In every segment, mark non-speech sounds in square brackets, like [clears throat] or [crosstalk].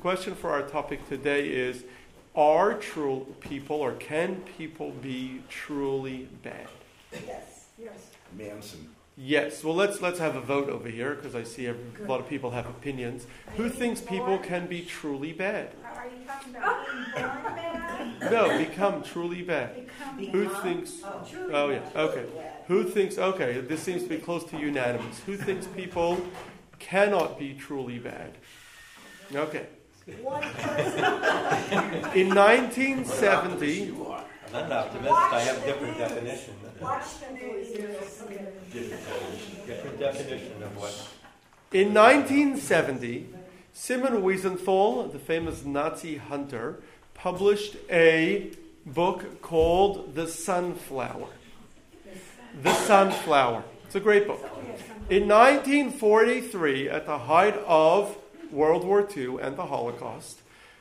question for our topic today is Are true people or can people be truly bad? Yes. Yes. Manson. Yes. Well, let's let's have a vote over here because I see every, a lot of people have opinions. Who thinks people can be truly bad? Are you talking about being born bad? No, become truly bad. Become Who bad? thinks? Oh, truly Oh yeah. bad. Okay. Who thinks? Okay, this seems to be close to unanimous. Who thinks people cannot be truly bad? Okay. One [laughs] person. In 1970, I'm not an optimist, I have a different definition. Watch the news. Different definition. Different definition of what, in 1970, Simon Wiesenthal, the famous Nazi hunter, published a book called The Sunflower. The Sunflower. It's a great book. In 1943, at the height of World War II and the Holocaust,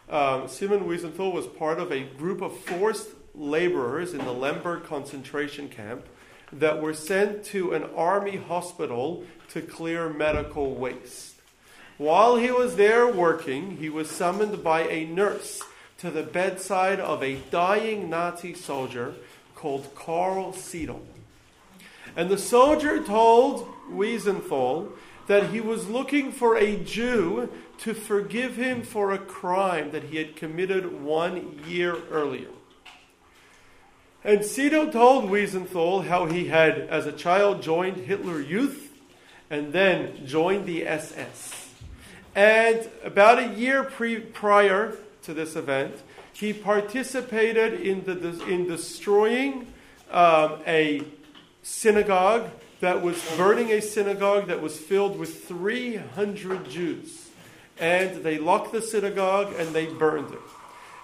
um, Simon Wiesenthal was part of a group of forced laborers in the Lemberg concentration camp that were sent to an army hospital to clear medical waste. While he was there working, he was summoned by a nurse to the bedside of a dying Nazi soldier called Karl Seidel. And the soldier told Wiesenthal that he was looking for a Jew to forgive him for a crime that he had committed one year earlier. And Seidel told Wiesenthal how he had, as a child, joined Hitler Youth and then joined the SS. And about a year pre- prior to this event, he participated in, the, in destroying um, a synagogue that was burning a synagogue that was filled with 300 Jews. And they locked the synagogue and they burned it.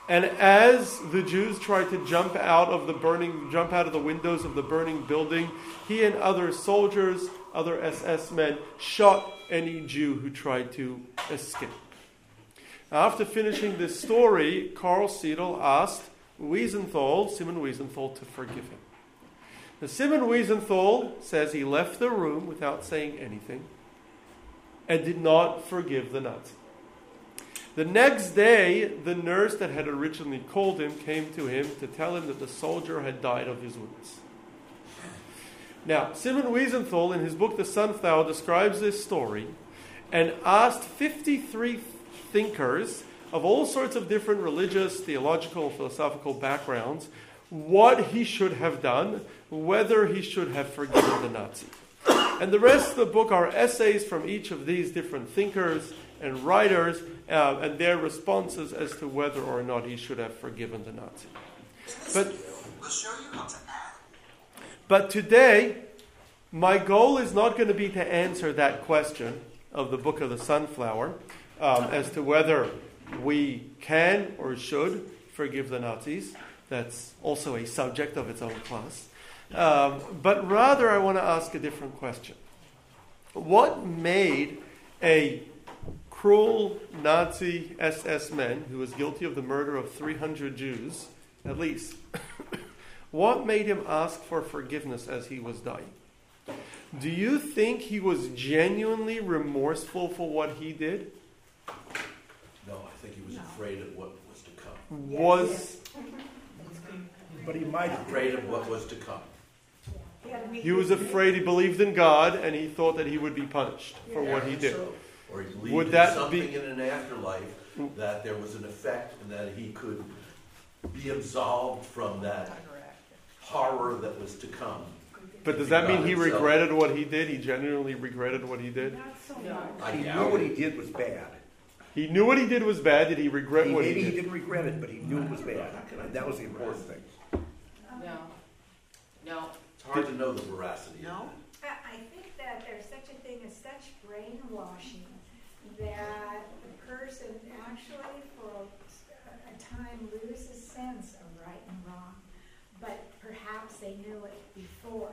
And as the Jews tried to jump out of the burning, jump out of the windows of the burning building, he and other soldiers, other SS men, shot any Jew who tried to escape. After finishing this story, Karl Seidel asked Wiesenthal, Simon Wiesenthal, to forgive him. Now, Simon Wiesenthal says he left the room without saying anything and did not forgive the Nazi. The next day, the nurse that had originally called him came to him to tell him that the soldier had died of his wounds. Now, Simon Wiesenthal, in his book The Sunflower, describes this story and asked 53 thinkers of all sorts of different religious, theological, philosophical backgrounds what he should have done, whether he should have forgiven the Nazi. And the rest of the book are essays from each of these different thinkers and writers uh, and their responses as to whether or not he should have forgiven the Nazi. But, We'll to but today, my goal is not going to be to answer that question of the book of the sunflower um, as to whether we can or should forgive the Nazis. That's also a subject of its own class. Um, but rather, I want to ask a different question. What made a cruel Nazi SS man who was guilty of the murder of 300 Jews, at least, [coughs] what made him ask for forgiveness as he was dying? Do you think he was genuinely remorseful for what he did? No, I think he was afraid of what was to come. Was But he might have afraid of what was to come. he was afraid he believed in God and he thought that he would be punished for what he did? So- Or he believed Would in that something be- in an afterlife that there was an effect and that he could be absolved from that horror that was to come. But does that mean he himself. regretted what he did? He genuinely regretted what he did? Not so much. He knew what he did was bad. He knew what he did was bad. Did he regret He- what he did? Maybe he did? didn't regret it, but he knew it was bad. And that was the important thing. No. No. It's hard to know the veracity No? that. I I think that there's such a thing as such brainwashing that the person actually for a a time loses sense of right and wrong, but perhaps they knew it before.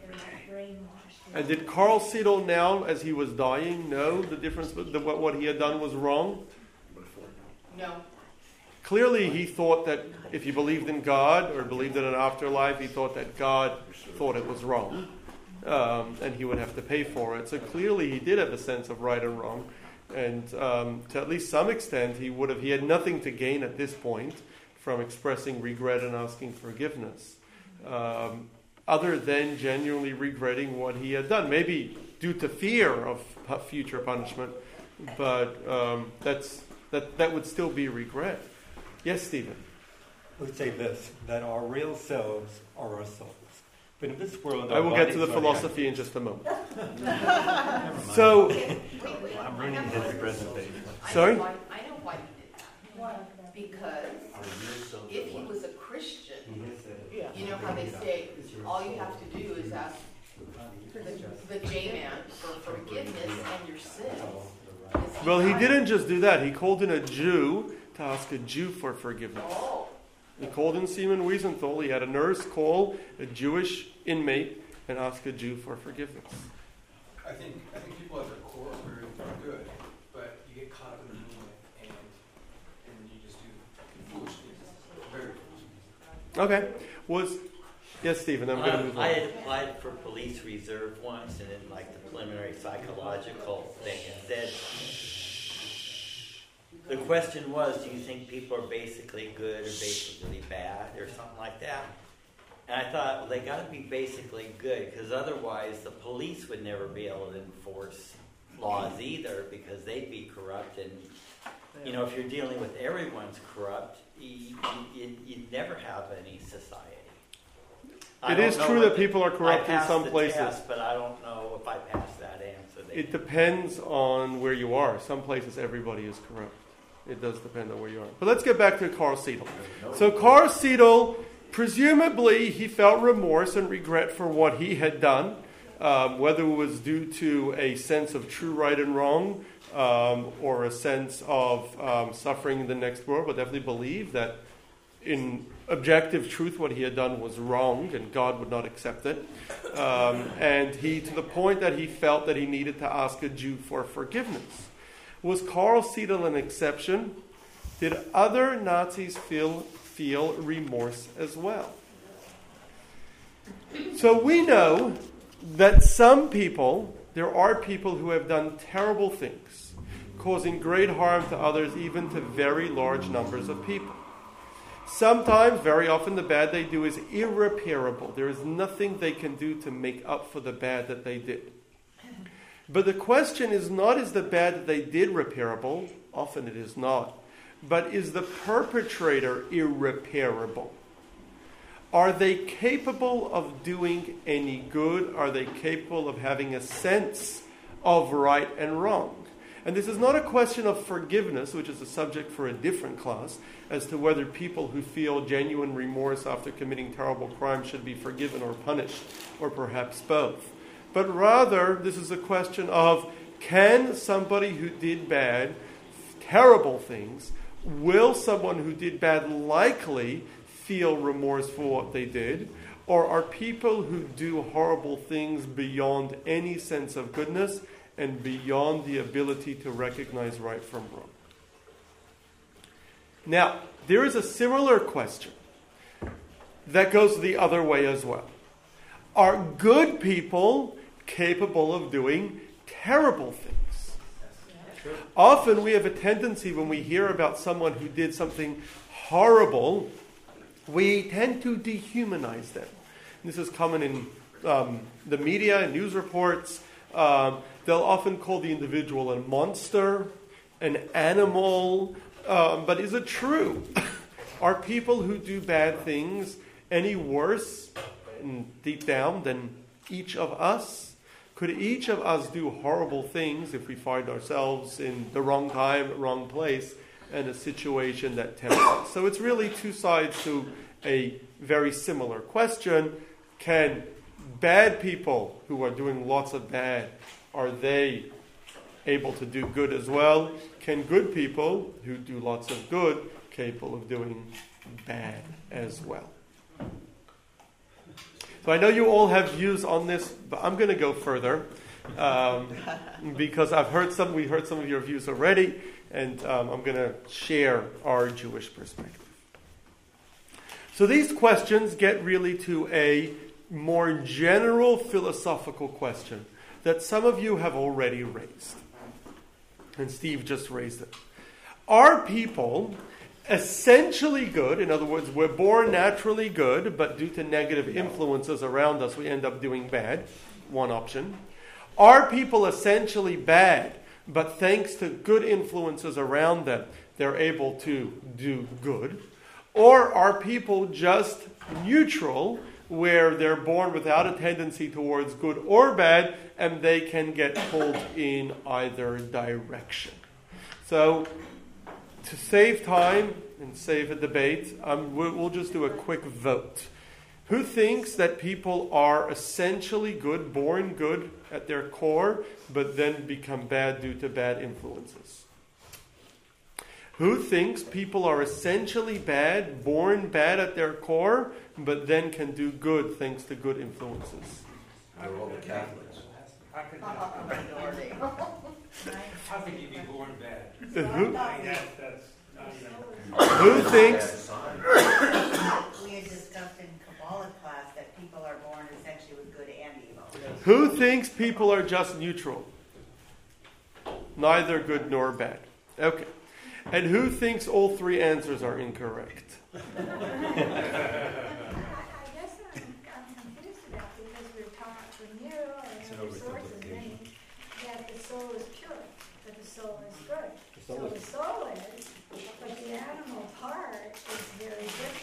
They're brainwashed. And did Karl Seidel now, as he was dying, know the difference, that what, what he had done was wrong? No. Clearly, he thought that if he believed in God or believed in an afterlife, he thought that God thought it was wrong. Um, and he would have to pay for it. So clearly, he did have a sense of right and wrong. And um, to at least some extent, he would have, he had nothing to gain at this point from expressing regret and asking forgiveness, um, other than genuinely regretting what he had done. Maybe due to fear of future punishment, but um, that's, that, that would still be regret. Yes, Stephen? I would say this that our real selves are our souls. But in this world, I will get to the philosophy in just a moment. [laughs] so, I'm ruining his presentation. Sorry? I know why, why he did that. Because if he was a Christian, you know how they say, all you have to do is ask the, the J-man for forgiveness and your sins. Well, he didn't just do that. He called in a Jew to ask a Jew for forgiveness. He called in Simon Wiesenthal. He had a nurse call a Jewish inmate and ask a Jew for forgiveness. I think I think people at their core are very good, but you get caught up in the moment and and you just do foolish things. Very foolish. Okay. Was yes, Stephen. I'm going to Um, move I had applied for police reserve once, and in like the preliminary psychological thing, it said the question was, do you think people are basically good or basically bad or something like that? And I thought, well, they got to be basically good because otherwise the police would never be able to enforce laws either because they'd be corrupt. And you know, if you're dealing with everyone's corrupt, you, you, you'd never have any society. I It is true that people are corrupt in some places. test, but I don't know if I passed that answer. It depends on where you are. Some places everybody is corrupt. It does depend on where you are. But let's get back to Karl Seidel. So Karl Seidel, presumably, he felt remorse and regret for what he had done, um, whether it was due to a sense of true right and wrong um, or a sense of um, suffering in the next world, but definitely believed that in objective truth, what he had done was wrong, and God would not accept it. Um, and he, to the point that he felt that he needed to ask a Jew for forgiveness. Was Karl Seidel an exception? Did other Nazis feel, feel remorse as well? So we know that some people, there are people who have done terrible things, causing great harm to others, even to very large numbers of people. Sometimes, very often, the bad they do is irreparable. There is nothing they can do to make up for the bad that they did. But the question is not is the bad that they did repairable? Often it is not. But is the perpetrator irreparable? Are they capable of doing any good? Are they capable of having a sense of right and wrong? And this is not a question of forgiveness, which is a subject for a different class, as to whether people who feel genuine remorse after committing terrible crimes should be forgiven or punished, or perhaps both. But rather, this is a question of can somebody who did bad, terrible things, will someone who did bad likely feel remorse for what they did? Or are people who do horrible things beyond any sense of goodness and beyond the ability to recognize right from wrong? Now, there is a similar question that goes the other way as well. Are good people capable of doing terrible things? Often we have a tendency when we hear about someone who did something horrible, we tend to dehumanize them. This is common in um, the media and news reports. Um, they'll often call the individual a monster, an animal. Um, but is it true? [laughs] Are people who do bad things any worse deep down than each of us? Could each of us do horrible things if we find ourselves in the wrong time, wrong place, and a situation that tempts us? So it's really two sides to a very similar question. Can bad people who are doing lots of bad, are they able to do good as well? Can good people who do lots of good capable of doing bad as well? So I know you all have views on this, but I'm going to go further um, [laughs] because I've heard some. We heard some of your views already, and um, I'm going to share our Jewish perspective. So these questions get really to a more general philosophical question that some of you have already raised. And Steve just raised it. Are people essentially good? In other words, we're born naturally good, but due to negative influences around us, we end up doing bad. One option. Are people essentially bad, but thanks to good influences around them, they're able to do good? Or are people just neutral, where they're born without a tendency towards good or bad, and they can get pulled in either direction? So, to save time and save a debate, um, we'll, just do a quick vote. Who thinks that people are essentially good, born good at their core, but then become bad due to bad influences? Who thinks people are essentially bad, born bad at their core, but then can do good thanks to good influences? They're all the Catholics. How could [laughs] How could you be born bad? Who, That's, that's who thinks We had discussed in Kabbalah class that people are born essentially with good and evil. who thinks people are just neutral? Neither good nor bad. Okay. And who thinks all three answers are incorrect? [laughs] I, I guess I'm, I'm confused about because we're taught from you and other sources, many, that the soul is pure, that the soul is good. So the soul is, but the animal part is very different,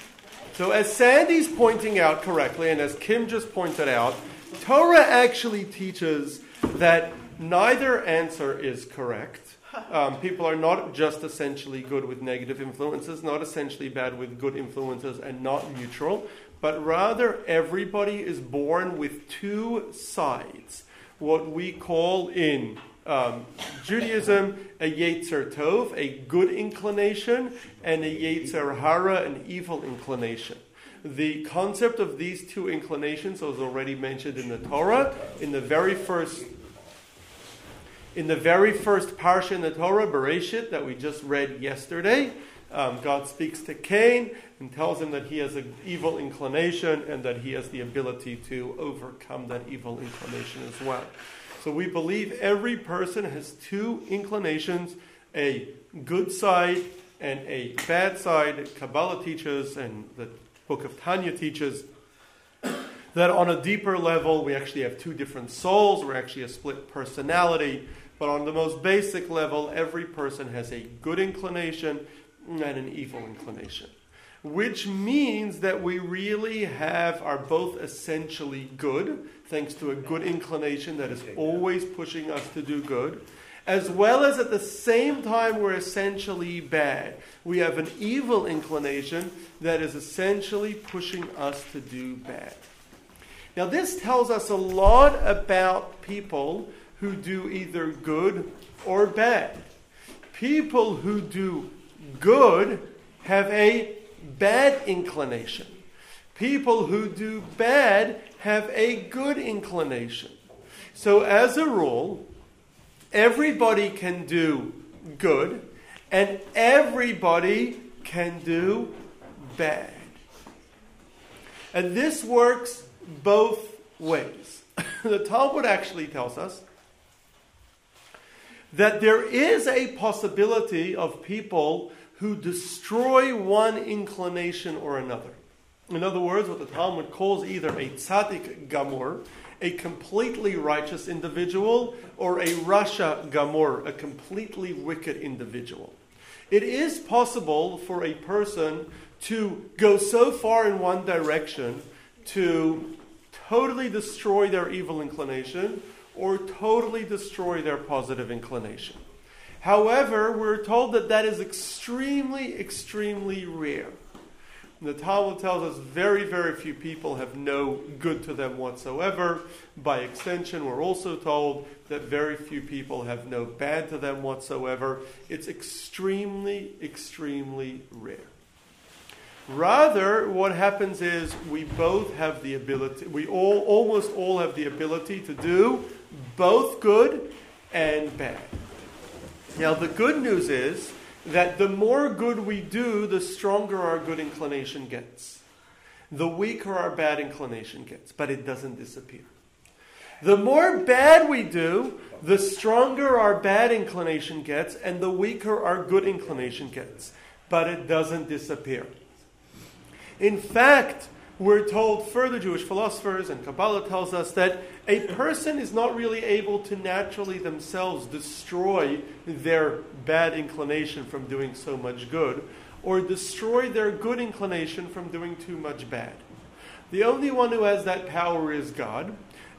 right? So, as Sandy's pointing out correctly, and as Kim just pointed out, Torah actually teaches that neither answer is correct. [laughs] Um, people are not just essentially good with negative influences, not essentially bad with good influences, and not neutral, but rather everybody is born with two sides. What we call in um, Judaism a Yetzer Tov, a good inclination, and a Yetzer Hara, an evil inclination. The concept of these two inclinations was already mentioned in the Torah. In the very first in the very first parsha in the Torah, Bereshit, that we just read yesterday, um, God speaks to Cain and tells him that he has an evil inclination and that he has the ability to overcome that evil inclination as well. So we believe every person has two inclinations a good side and a bad side. Kabbalah teaches and the book of Tanya teaches that on a deeper level, we actually have two different souls, we're actually a split personality. But on the most basic level, every person has a good inclination and an evil inclination. Which means that we really have are both essentially good, thanks to a good inclination that is always pushing us to do good, as well as at the same time we're essentially bad. We have an evil inclination that is essentially pushing us to do bad. Now, this tells us a lot about people who do either good or bad. People who do good have a bad inclination. People who do bad have a good inclination. So, as a rule, everybody can do good and everybody can do bad. And this works both ways. [laughs] the Talmud actually tells us that there is a possibility of people who destroy one inclination or another. In other words, what the Talmud calls either a tzaddik gamur, a completely righteous individual, or a rasha gamur, a completely wicked individual. It is possible for a person to go so far in one direction to totally destroy their evil inclination or totally destroy their positive inclination. However, we're told that that is extremely, extremely rare. The Talmud tells us very, very few people have no good to them whatsoever. By extension, we're also told that very few people have no bad to them whatsoever. It's extremely, extremely rare. Rather, what happens is we both have the ability, we all, almost all have the ability to do both good and bad. Now, the good news is that the more good we do, the stronger our good inclination gets. The weaker our bad inclination gets, but it doesn't disappear. The more bad we do, the stronger our bad inclination gets and the weaker our good inclination gets. But it doesn't disappear. In fact, we're told further Jewish philosophers and Kabbalah tells us that a person is not really able to naturally themselves destroy their bad inclination from doing so much good or destroy their good inclination from doing too much bad. The only one who has that power is God.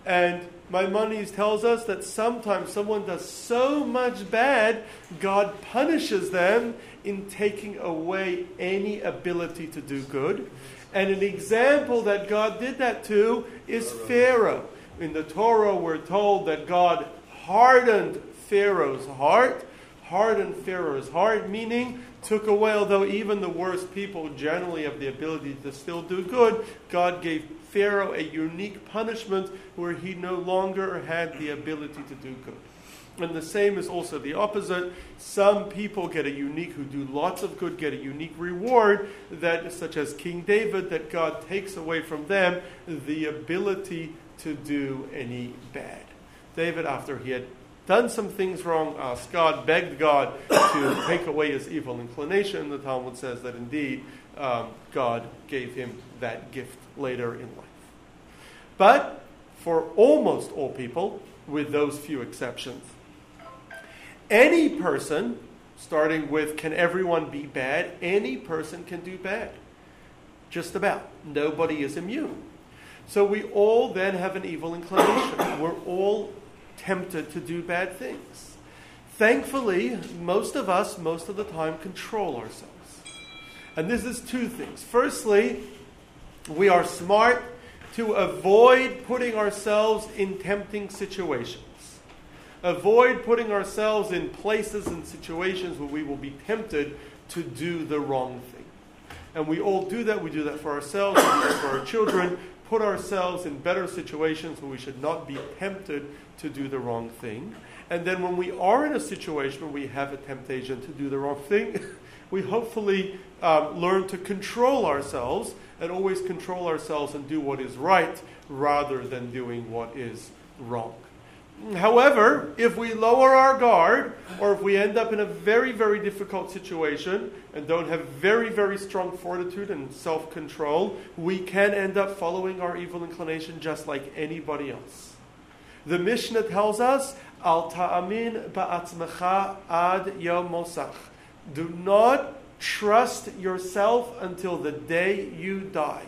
And Maimonides tells us that sometimes someone does so much bad, God punishes them in taking away any ability to do good. And an example that God did that to is Pharaoh. In the Torah, we're told that God hardened Pharaoh's heart. Hardened Pharaoh's heart, meaning took away, although even the worst people generally have the ability to still do good, God gave Pharaoh a unique punishment where he no longer had the ability to do good. And the same is also the opposite. Some people get a unique, who do lots of good, get a unique reward, that, such as King David, that God takes away from them the ability to do any bad. David, after he had done some things wrong, asked God, begged God to [coughs] take away his evil inclination. The Talmud says that indeed um, God gave him that gift later in life. But for almost all people, with those few exceptions, any person, starting with can everyone be bad? Any person can do bad. Just about. Nobody is immune. So we all then have an evil inclination. We're all tempted to do bad things. Thankfully, most of us, most of the time, control ourselves. And this is two things. Firstly, we are smart to avoid putting ourselves in tempting situations avoid putting ourselves in places and situations where we will be tempted to do the wrong thing. And we all do that. We do that for ourselves, we do that for our children. Put ourselves in better situations where we should not be tempted to do the wrong thing. And then when we are in a situation where we have a temptation to do the wrong thing, [laughs] we hopefully um, learn to control ourselves and always control ourselves and do what is right rather than doing what is wrong. However, if we lower our guard, or if we end up in a very, very difficult situation and don't have very, very strong fortitude and self control, we can end up following our evil inclination just like anybody else. The Mishnah tells us, Al ta'amin ba'atzmecha ad yom mosach. Do not trust yourself until the day you die.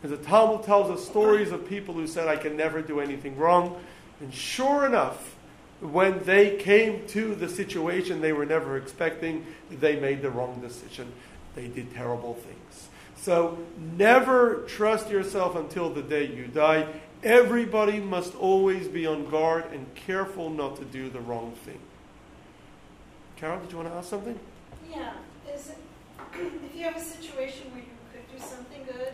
Because the Talmud tells us stories of people who said, I can never do anything wrong. And sure enough, when they came to the situation they were never expecting, they made the wrong decision. They did terrible things. So never trust yourself until the day you die. Everybody must always be on guard and careful not to do the wrong thing. Carol, did you want to ask something? Yeah. It, [clears throat] if you have a situation where you could do something good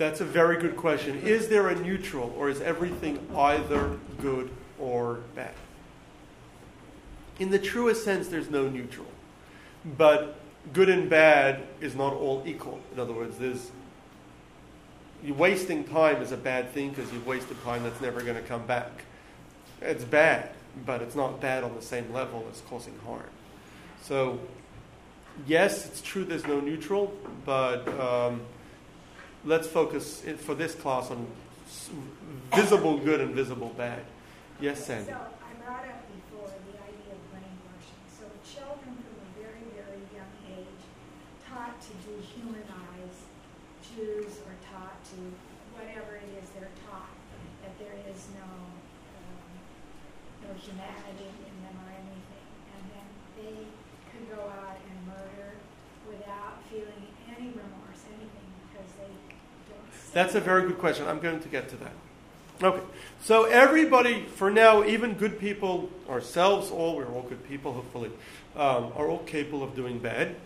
That's a very good question. Is there a neutral, or is everything either good or bad? In the truest sense, there's no neutral. But good and bad is not all equal. In other words, there's wasting time is a bad thing because you've wasted time that's never going to come back. It's bad, but it's not bad on the same level as causing harm. So, yes, it's true there's no neutral, but um, let's focus for this class on visible good and visible bad. Yes, Sandy. So I brought up before the idea of brainwashing. So children from a very, very young age taught to dehumanize Jews or taught to whatever it is they're taught that there is no um, no humanity in them or anything, and then they could go out and murder without feeling any remorse, anything, because they that's a very good question. I'm going to get to that. Okay. So everybody, for now, even good people, ourselves, all we're all good people, hopefully, um, are all capable of doing bad.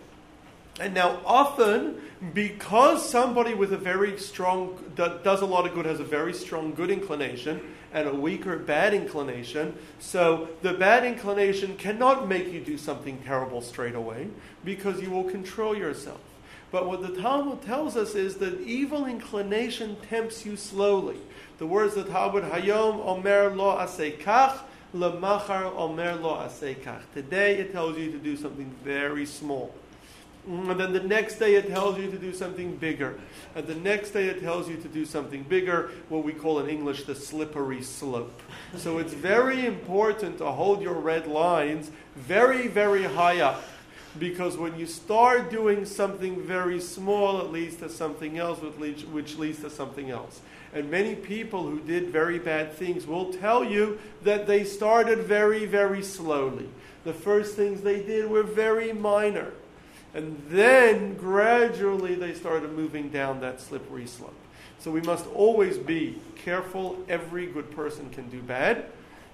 And now, often, because somebody with a very strong, does a lot of good, has a very strong good inclination and a weaker bad inclination, so the bad inclination cannot make you do something terrible straight away because you will control yourself. But what the Talmud tells us is that evil inclination tempts you slowly. The words of the Talmud, Hayom Omer Lo Asekach, Lemachar Omer Lo Asekach. Today it tells you to do something very small. Mm, And then the next day it tells you to do something bigger. And the next day it tells you to do something bigger, what we call in English the slippery slope. So it's very important to hold your red lines very, very high up. Because when you start doing something very small, it leads to something else, which leads, to something else. And many people who did very bad things will tell you that they started very, very slowly. The first things they did were very minor. And then gradually they started moving down that slippery slope. So we must always be careful. Every good person can do bad.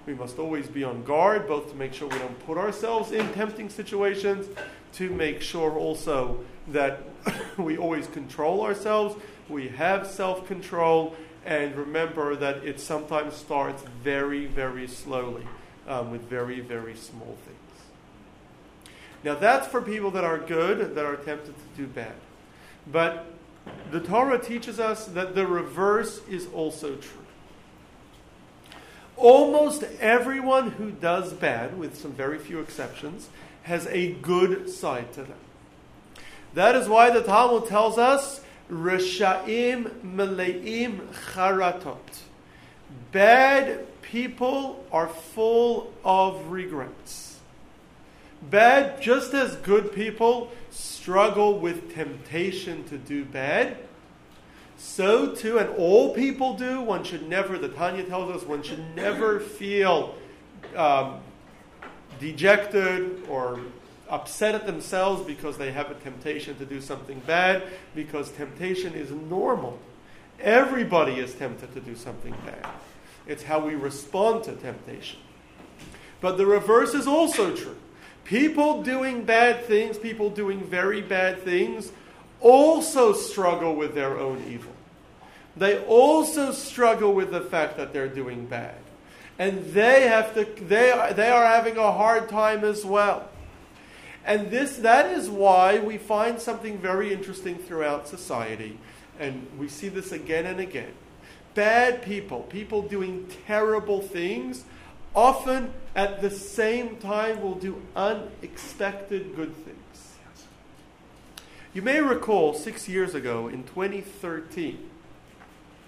We must always be on guard, both to make sure we don't put ourselves in tempting situations, to make sure also that [coughs] we always control ourselves, we have self control, and remember that it sometimes starts very, very slowly um, with very, very small things. Now, that's for people that are good, that are tempted to do bad. But the Torah teaches us that the reverse is also true. Almost everyone who does bad, with some very few exceptions, has a good side to them. That is why the Talmud tells us, Reshaim meleim charatot. Bad people are full of regrets. Bad, just as good people struggle with temptation to do bad, so too, and all people do, one should never, the Tanya tells us, one should never feel um, dejected or upset at themselves because they have a temptation to do something bad, because temptation is normal. Everybody is tempted to do something bad. It's how we respond to temptation. But the reverse is also true. People doing bad things, people doing very bad things, also struggle with their own evil. They also struggle with the fact that they're doing bad. And they have to they are, they are having a hard time as well. And this that is why we find something very interesting throughout society and we see this again and again. Bad people, people doing terrible things, often at the same time will do unexpected good things. You may recall six years ago in 2013,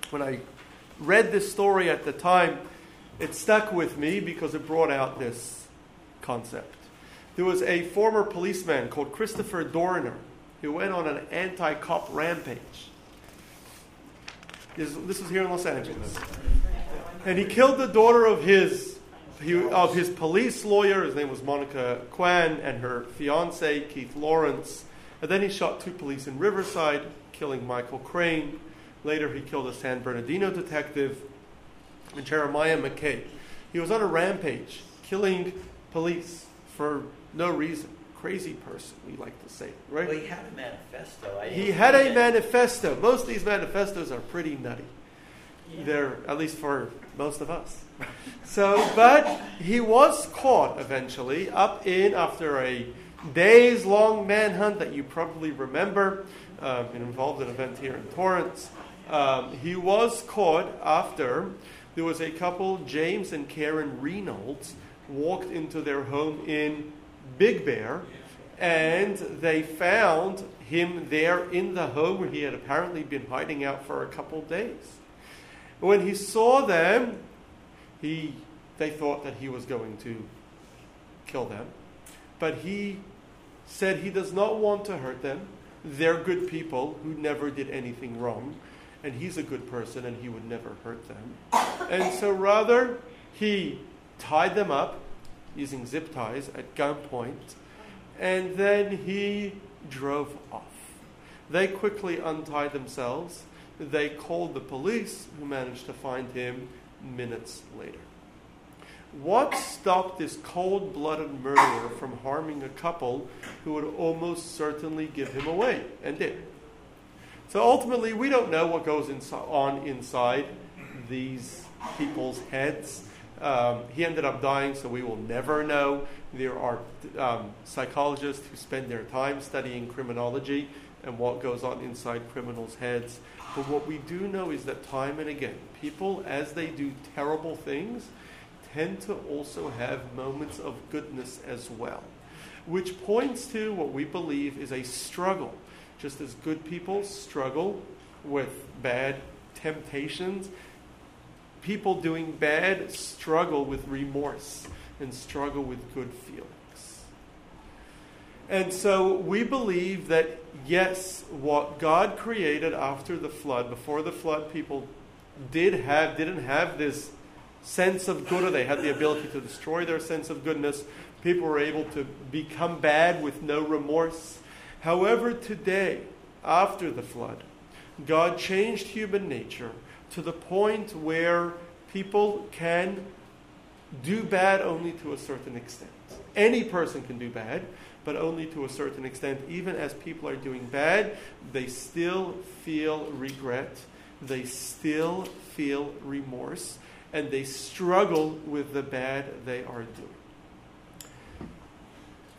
when I read this story at the time, it stuck with me because it brought out this concept. There was a former policeman called Christopher Dorner who went on an anti cop rampage. This, was here in Los Angeles. And he killed the daughter of his, of his police lawyer. His name was Monica Quan, and her fiance, Keith Lawrence. And then he shot two police in Riverside, killing Michael Crain. Later, he killed a San Bernardino detective, and Jeremiah MacKay. He was on a rampage, killing police for no reason. Crazy person, we like to say, right? Well, he had a manifesto. He had a manifesto. Most of these manifestos are pretty nutty. Yeah. They're at least for most of us. So, but he was caught eventually up in after a days long manhunt that you probably remember. Um, it involved an event here in Torrance. Um, he was caught after there was a couple, James and Karen Reynolds, walked into their home in Big Bear, and they found him there in the home where he had apparently been hiding out for a couple days. When he saw them, he, they thought that he was going to kill them, but he said he does not want to hurt them. They're good people who never did anything wrong, and he's a good person and he would never hurt them. And so rather, he tied them up using zip ties at gunpoint, and then he drove off. They quickly untied themselves. They called the police, who managed to find him minutes later. What stopped this cold blooded murderer from harming a couple who would almost certainly give him away and did? So ultimately, we don't know what goes insi- on inside these people's heads. Um, he ended up dying, so we will never know. There are um, psychologists who spend their time studying criminology and what goes on inside criminals' heads. But what we do know is that time and again, people, as they do terrible things, tend to also have moments of goodness as well, which points to what we believe is a struggle. Just as good people struggle with bad temptations, people doing bad struggle with remorse and struggle with good feelings. And so we believe that, yes, what God created after the flood, before the flood, people did have, didn't have this sense of good, or they had the ability to destroy their sense of goodness. People were able to become bad with no remorse. However, today, after the flood, God changed human nature to the point where people can do bad only to a certain extent. Any person can do bad, but only to a certain extent. Even as people are doing bad, they still feel regret, they still feel remorse, and they struggle with the bad they are doing.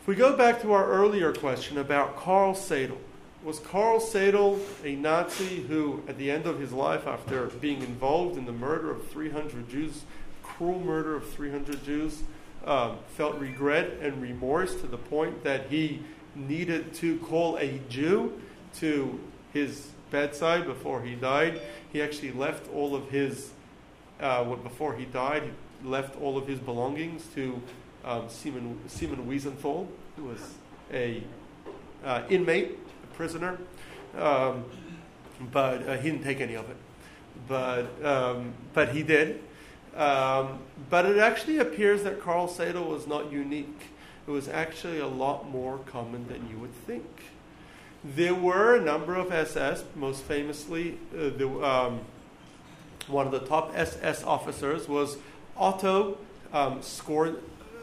If we go back to our earlier question about Karl Sadel, was Karl Sadel a Nazi who, at the end of his life, after being involved in the murder of 300 Jews, cruel murder of 300 Jews, um, felt regret and remorse to the point that he needed to call a Jew to his bedside before he died. He actually left all of his, uh, before he died, he left all of his belongings to um, Simon, Simon Wiesenthal, who was a uh, inmate, a prisoner, um, but uh, he didn't take any of it. But, um, but he did. Um, but it actually appears that Karl Sadel was not unique. It was actually a lot more common than you would think. There were a number of SS, most famously, uh, the, one of the top SS officers was Otto um,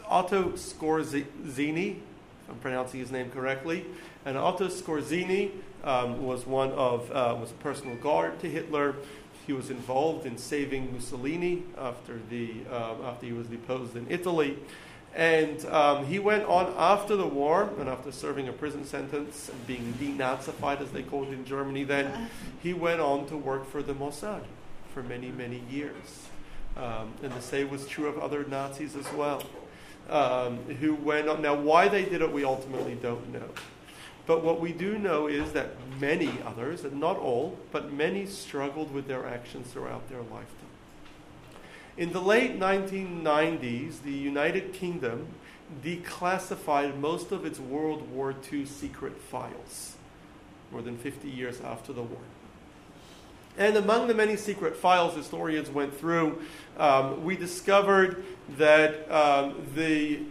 Otto Skorzeny, if I'm pronouncing his name correctly. And Otto Skorzeny um, was one of uh, was a personal guard to Hitler. He was involved in saving Mussolini after, the, uh, after he was deposed in Italy. And um, he went on after the war and after serving a prison sentence and being denazified, as they called it in Germany then, he went on to work for the Mossad for many, many years. Um, and the same was true of other Nazis as well, um, who went on. Now, why they did it, we ultimately don't know. But what we do know is that many others, and not all, but many struggled with their actions throughout their lifetime. In the late 1990s, the United Kingdom declassified most of its World War II secret files, more than 50 years after the war. And among the many secret files historians went through, um, we discovered that, um, the,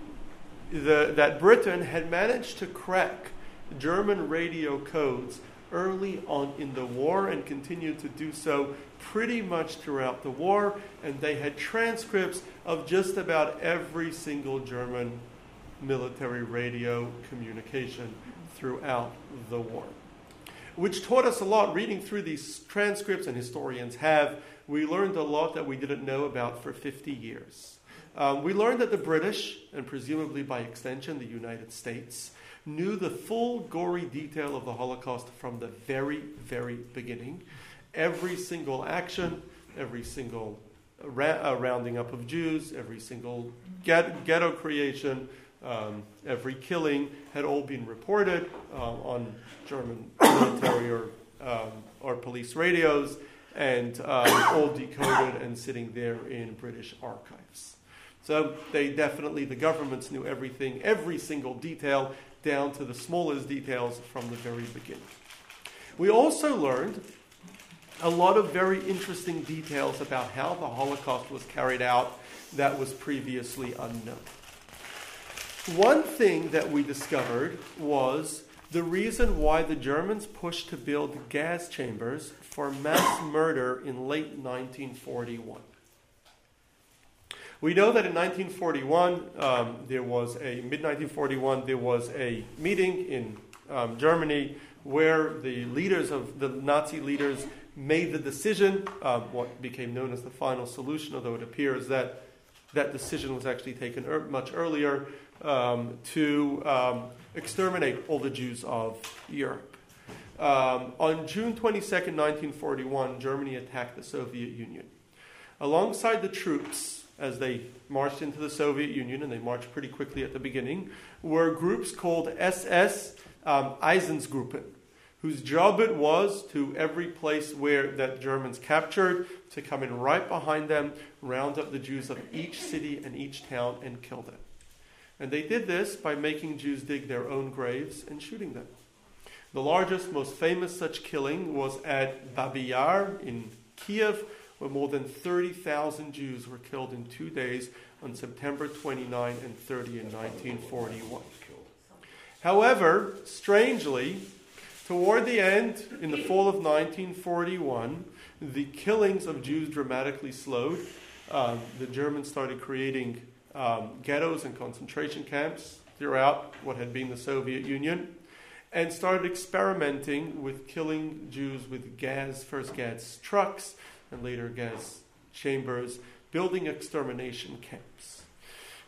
the, that Britain had managed to crack German radio codes early on in the war and continued to do so pretty much throughout the war. And they had transcripts of just about every single German military radio communication throughout the war. Which taught us a lot reading through these transcripts, and historians have. We learned a lot that we didn't know about for 50 years. Um, we learned that the British, and presumably by extension the United States, knew the full gory detail of the Holocaust from the very, very beginning. Every single action, every single ra- uh, rounding up of Jews, every single get- ghetto creation, um, every killing had all been reported uh, on German military or, um, or police radios and um, all decoded and sitting there in British archives. So they definitely, the governments knew everything, every single detail, down to the smallest details from the very beginning. We also learned a lot of very interesting details about how the Holocaust was carried out that was previously unknown. One thing that we discovered was the reason why the Germans pushed to build gas chambers for mass murder in late 1941. We know that in 1941, um, there was a, mid 1941, there was a meeting in um, Germany where the leaders of the Nazi leaders made the decision, um, what became known as the final solution, although it appears that that decision was actually taken er- much earlier, um, to um, exterminate all the Jews of Europe. um, on June 22nd, 1941, Germany attacked the Soviet Union. Alongside the troops, as they marched into the Soviet Union, and they marched pretty quickly at the beginning, were groups called SS um, Einsatzgruppen, whose job it was to every place where that Germans captured to come in right behind them, round up the Jews of each city and each town, and kill them. And they did this by making Jews dig their own graves and shooting them. The largest, most famous such killing was at Babi Yar in Kiev, where more than 30,000 Jews were killed in two days on September 29 and 30 in 1941. However, strangely, toward the end, in the fall of 1941, the killings of Jews dramatically slowed. Um, the Germans started creating um, ghettos and concentration camps throughout what had been the Soviet Union and started experimenting with killing Jews with gas, first gas trucks, and later gas chambers, building extermination camps.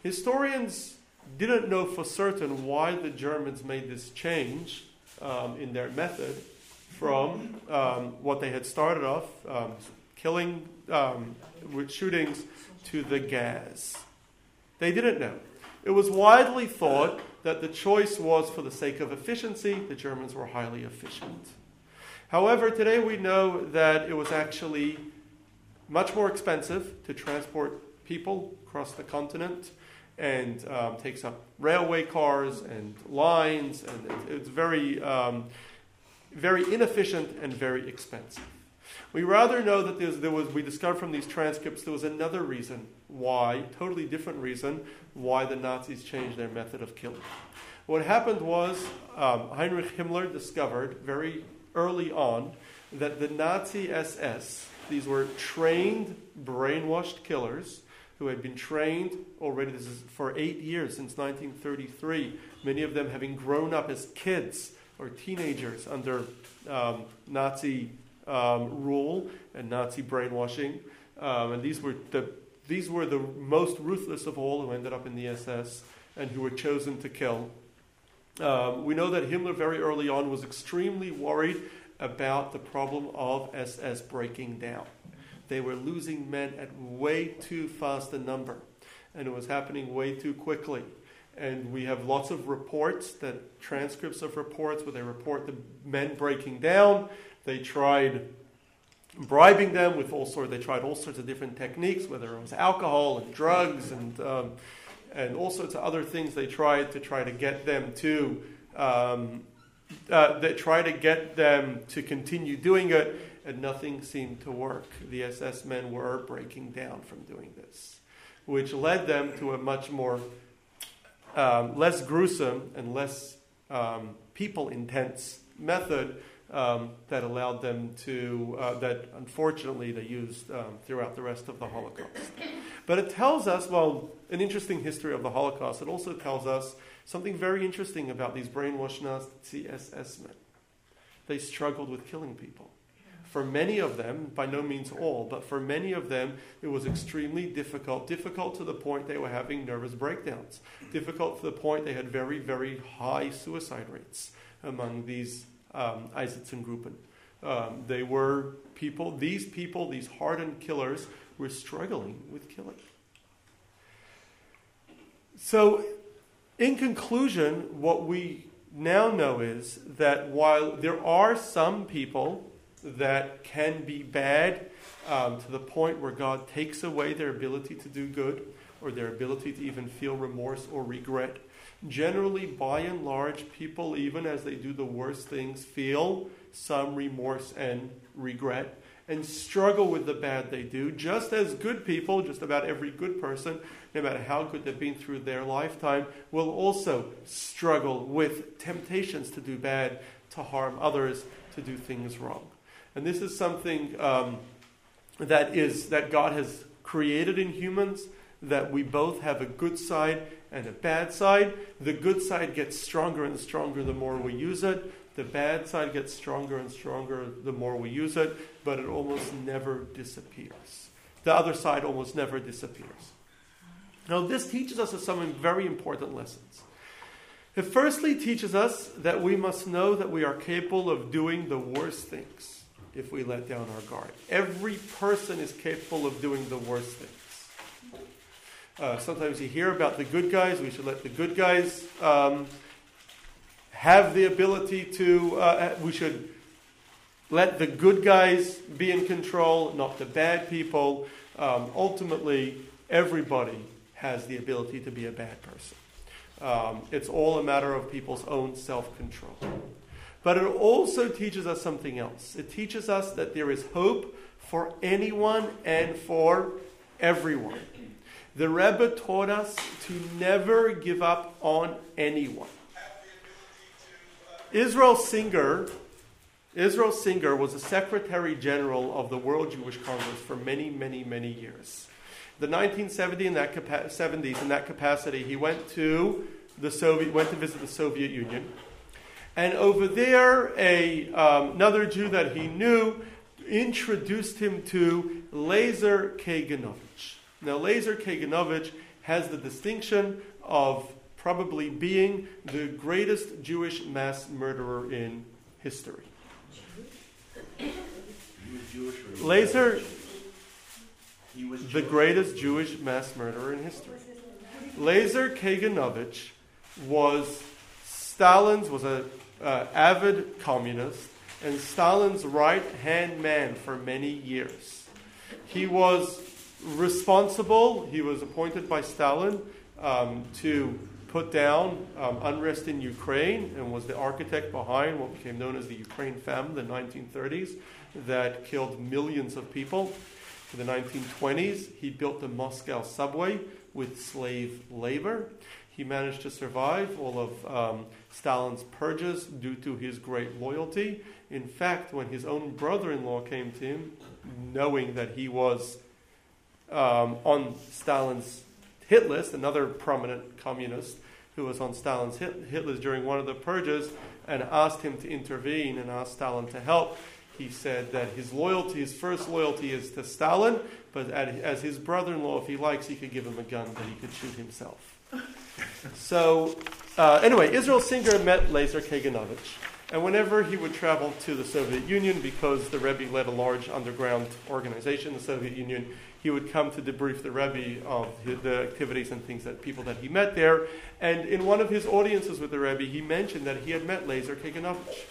Historians didn't know for certain why the Germans made this change um, in their method from um, what they had started off, um, killing um, with shootings, to the gas. They didn't know. It was widely thought that the choice was for the sake of efficiency. The Germans were highly efficient. However, today we know that it was actually much more expensive to transport people across the continent and um, takes up railway cars and lines, and it's very, um, very inefficient and very expensive. We rather know that there was, we discovered from these transcripts there was another reason why, totally different reason, why the Nazis changed their method of killing. What happened was um, Heinrich Himmler discovered very early on that the Nazi SS, these were trained, brainwashed killers who had been trained already this is for eight years since 1933, many of them having grown up as kids or teenagers under um, Nazi um, rule and Nazi brainwashing. Um, and these were the these were the most ruthless of all who ended up in the SS and who were chosen to kill. Um, we know that Himmler very early on was extremely worried about the problem of SS breaking down. They were losing men at way too fast a number, and it was happening way too quickly. And we have lots of reports, that transcripts of reports where they report the men breaking down. They tried bribing them with all sorts. They tried all sorts of different techniques, whether it was alcohol and drugs and um, and all sorts of other things. They tried to try to get them to. Um, uh, they try to get them to continue doing it, and nothing seemed to work. The SS men were breaking down from doing this, which led them to a much more um, less gruesome and less um, people intense method um, that allowed them to, uh, that unfortunately they used um, throughout the rest of the Holocaust. But it tells us, well, an interesting history of the Holocaust. It also tells us something very interesting about these brainwashed Nazi SS men. They struggled with killing people. For many of them, by no means all, but for many of them, it was extremely difficult. Difficult to the point they were having nervous breakdowns. Difficult to the point they had very, very high suicide rates among these um, Einsatzgruppen. Um, they were people, these people, these hardened killers, were struggling with killing. So, in conclusion, what we now know is that while there are some people that can be bad um, to the point where God takes away their ability to do good or their ability to even feel remorse or regret, generally, by and large, people, even as they do the worst things, feel some remorse and regret and struggle with the bad they do, just as good people, just about every good person, no matter how good they've been through their lifetime, will also struggle with temptations to do bad, to harm others, to do things wrong. And this is something um, that is that God has created in humans. That we both have a good side and a bad side. The good side gets stronger and stronger the more we use it. The bad side gets stronger and stronger the more we use it, but it almost never disappears. The other side almost never disappears. Now, this teaches us some very important lessons. It firstly teaches us that we must know that we are capable of doing the worst things if we let down our guard. Every person is capable of doing the worst things. Uh, sometimes you hear about the good guys. We should let the good guys um, have the ability to, uh, we should let the good guys be in control, not the bad people. Um, ultimately, everybody has the ability to be a bad person. Um, it's all a matter of people's own self control. But it also teaches us something else. It teaches us that there is hope for anyone and for everyone. The Rebbe taught us to never give up on anyone. Israel Singer, Israel Singer was a Secretary General of the World Jewish Congress for many, many, many years. The 1970s, in that capa- 70s, in that capacity, he went to the Soviet, went to visit the Soviet Union. And over there, a, um, another Jew that he knew introduced him to Lazer Kaganovich. Now, Lazer Kaganovich has the distinction of probably being the greatest Jewish mass murderer in history. Lazer, the greatest Jewish mass murderer in history. Lazer Kaganovich was Stalin's was a uh, avid communist and Stalin's right hand man for many years. He was responsible. He was appointed by Stalin um, to put down um, unrest in Ukraine and was the architect behind what became known as the Ukraine famine, the 1930s, that killed millions of people. In the 1920s, he built the Moscow subway with slave labor. He managed to survive all of um, Stalin's purges due to his great loyalty. In fact, when his own brother in law came to him, knowing that he was um, on Stalin's hit list, another prominent communist who was on Stalin's hit, hit list during one of the purges, and asked him to intervene and asked Stalin to help, he said that his loyalty, his first loyalty is to Stalin, but as his brother in law, if he likes, he could give him a gun that he could shoot himself. [laughs] So, uh, anyway, Israel Singer met Lazer Kaganovich. And whenever he would travel to the Soviet Union, because the Rebbe led a large underground organization, in the Soviet Union, he would come to debrief the Rebbe of the activities and things that people that he met there. And in one of his audiences with the Rebbe, he mentioned that he had met Lazer Kaganovich.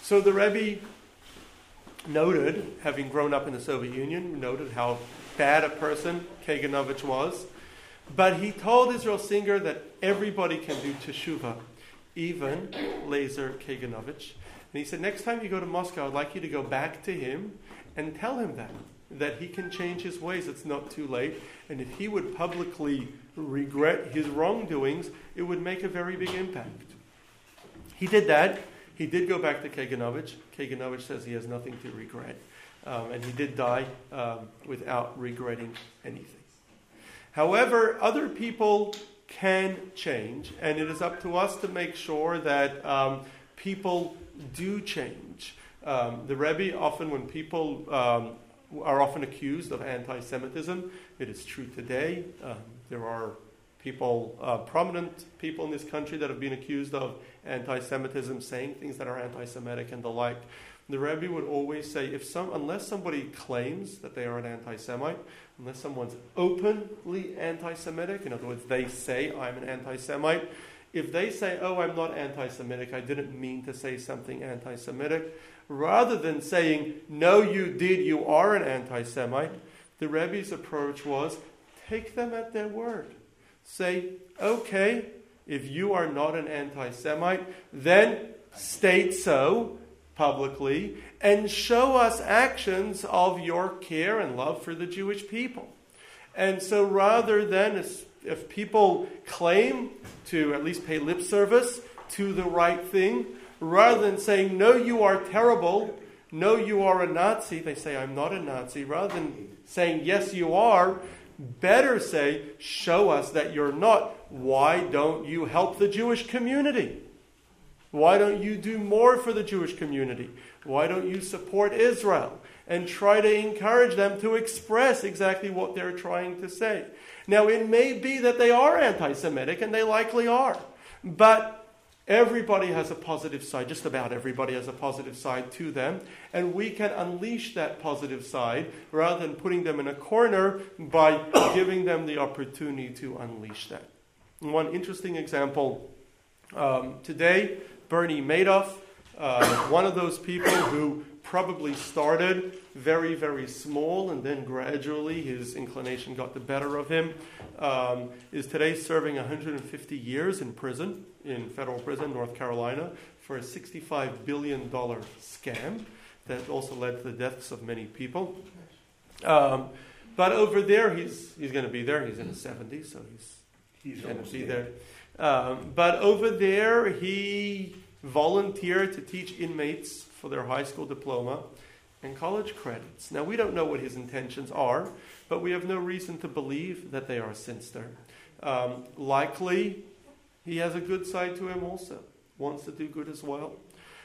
So the Rebbe noted, having grown up in the Soviet Union, noted how bad a person Kaganovich was. But he told Israel Singer that everybody can do teshuva, even Lazer Kaganovich. And he said, next time you go to Moscow, I'd like you to go back to him and tell him that, that he can change his ways. It's not too late. And if he would publicly regret his wrongdoings, it would make a very big impact. He did that. He did go back to Kaganovich. Kaganovich says he has nothing to regret. Um, and he did die um, without regretting anything. However, other people can change, and it is up to us to make sure that um, people do change. Um, the Rebbe often, when people um, are often accused of anti-Semitism, it is true today. Um, there are people, uh, prominent people in this country, that have been accused of anti-Semitism, saying things that are anti-Semitic and the like. The Rebbe would always say, if some, unless somebody claims that they are an anti-Semite, unless someone's openly anti Semitic, in other words, they say, I'm an anti Semite, if they say, oh, I'm not anti Semitic, I didn't mean to say something anti Semitic, rather than saying, no, you did, you are an anti Semite, the Rebbe's approach was take them at their word. Say, okay, if you are not an anti Semite, then state so publicly and show us actions of your care and love for the Jewish people. And so rather than if, people claim to at least pay lip service to the right thing, rather than saying, no, you are terrible, no, you are a Nazi, they say, I'm not a Nazi, rather than saying, yes, you are, better say, show us that you're not. Why don't you help the Jewish community? Why don't you do more for the Jewish community? Why don't you support Israel and try to encourage them to express exactly what they're trying to say? Now, it may be that they are anti Semitic, and they likely are. But everybody has a positive side, just about everybody has a positive side to them, and we can unleash that positive side rather than putting them in a corner by [coughs] giving them the opportunity to unleash that. One interesting example um, today, Bernie Madoff, uh, one of those people who probably started very, very small and then gradually his inclination got the better of him, um, is today serving 150 years in prison, in federal prison, North Carolina, for a $65 billion scam that also led to the deaths of many people. Um, but over there, he's, he's going to be there. He's in his 70s, so he's He's going to be there. Um, but over there, he volunteered to teach inmates for their high school diploma and college credits. Now, we don't know what his intentions are, but we have no reason to believe that they are sinister. Um, likely, he has a good side to him also, wants to do good as well.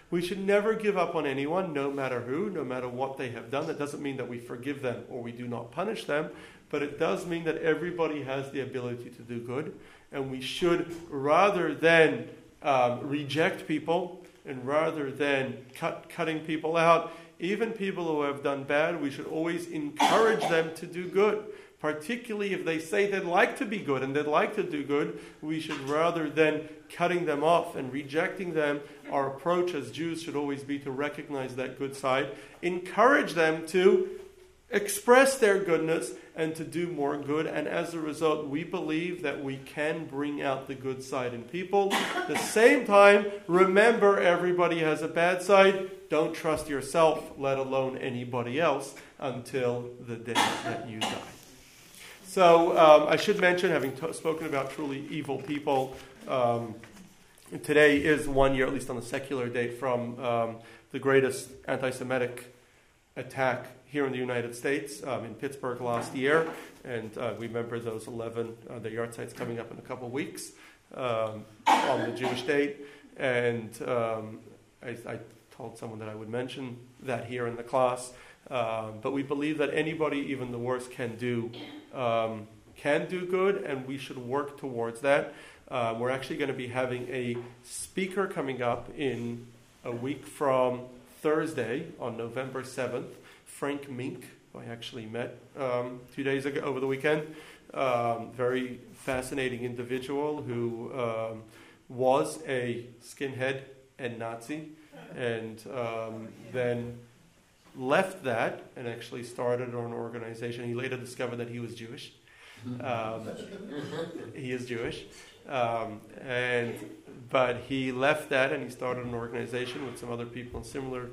We should never give up on anyone, no matter who, no matter what they have done. That doesn't mean that we forgive them or we do not punish them, but it does mean that everybody has the ability to do good. And we should, rather than um, reject people and rather than cut, cutting people out, even people who have done bad, we should always encourage them to do good. Particularly if they say they'd like to be good and they'd like to do good, we should rather than cutting them off and rejecting them, our approach as Jews should always be to recognize that good side, encourage them to express their goodness and to do more good. And as a result, we believe that we can bring out the good side in people. At the same time, remember everybody has a bad side. Don't trust yourself, let alone anybody else, until the day that you die. So um, I should mention, having t- spoken about truly evil people, um, today is one year, at least on the secular date, from um, the greatest anti Semitic attack here in the United States um, in Pittsburgh last year. And uh, we remember those 11, uh, the yahrzeit's coming up in a couple weeks um, on the Jewish date. And um, I, I, told someone that I would mention that here in the class. Um, but we believe that anybody, even the worst, can do um, can do good, and we should work towards that. Uh, we're actually going to be having a speaker coming up in a week from Thursday on November 7th, Frank Meeink, who I actually met um, two days ago over the weekend. Um, very fascinating individual who um, was a skinhead and Nazi, and um, then left that and actually started an organization. He later discovered that he was Jewish. Um, he is Jewish, um, and but he left that and he started an organization with some other people in similar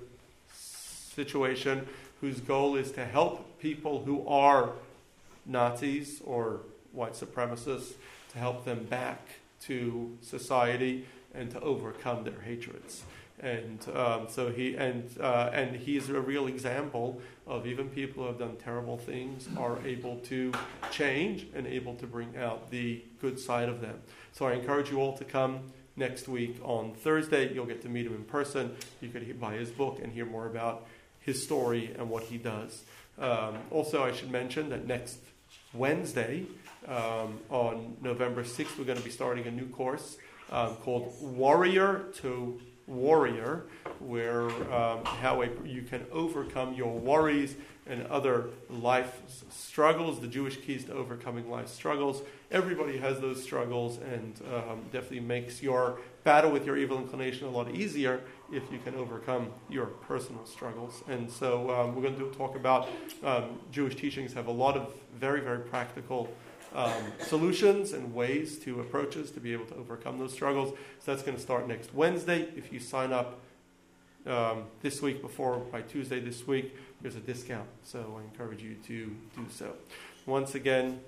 situation, whose goal is to help people who are Nazis or white supremacists to help them back to society and to overcome their hatreds. And um, so he and uh, and he's a real example of even people who have done terrible things are able to change and able to bring out the good side of them. So I encourage you all to come next week on Thursday. You'll get to meet him in person. You could buy his book and hear more about his story and what he does. Um, also, I should mention that next Wednesday, um, on November 6th, we're going to be starting a new course um, called Worrier to Warrior, where um, how a, you can overcome your worries and other life struggles, the Jewish keys to overcoming life struggles. Everybody has those struggles, and um, definitely makes your battle with your evil inclination a lot easier if you can overcome your personal struggles. And so um, we're going to talk about um, Jewish teachings have a lot of very, very practical um, solutions and ways to approaches to be able to overcome those struggles. So that's going to start next Wednesday. If you sign up um, this week before by Tuesday this week, there's a discount. So I encourage you to do so. Once again,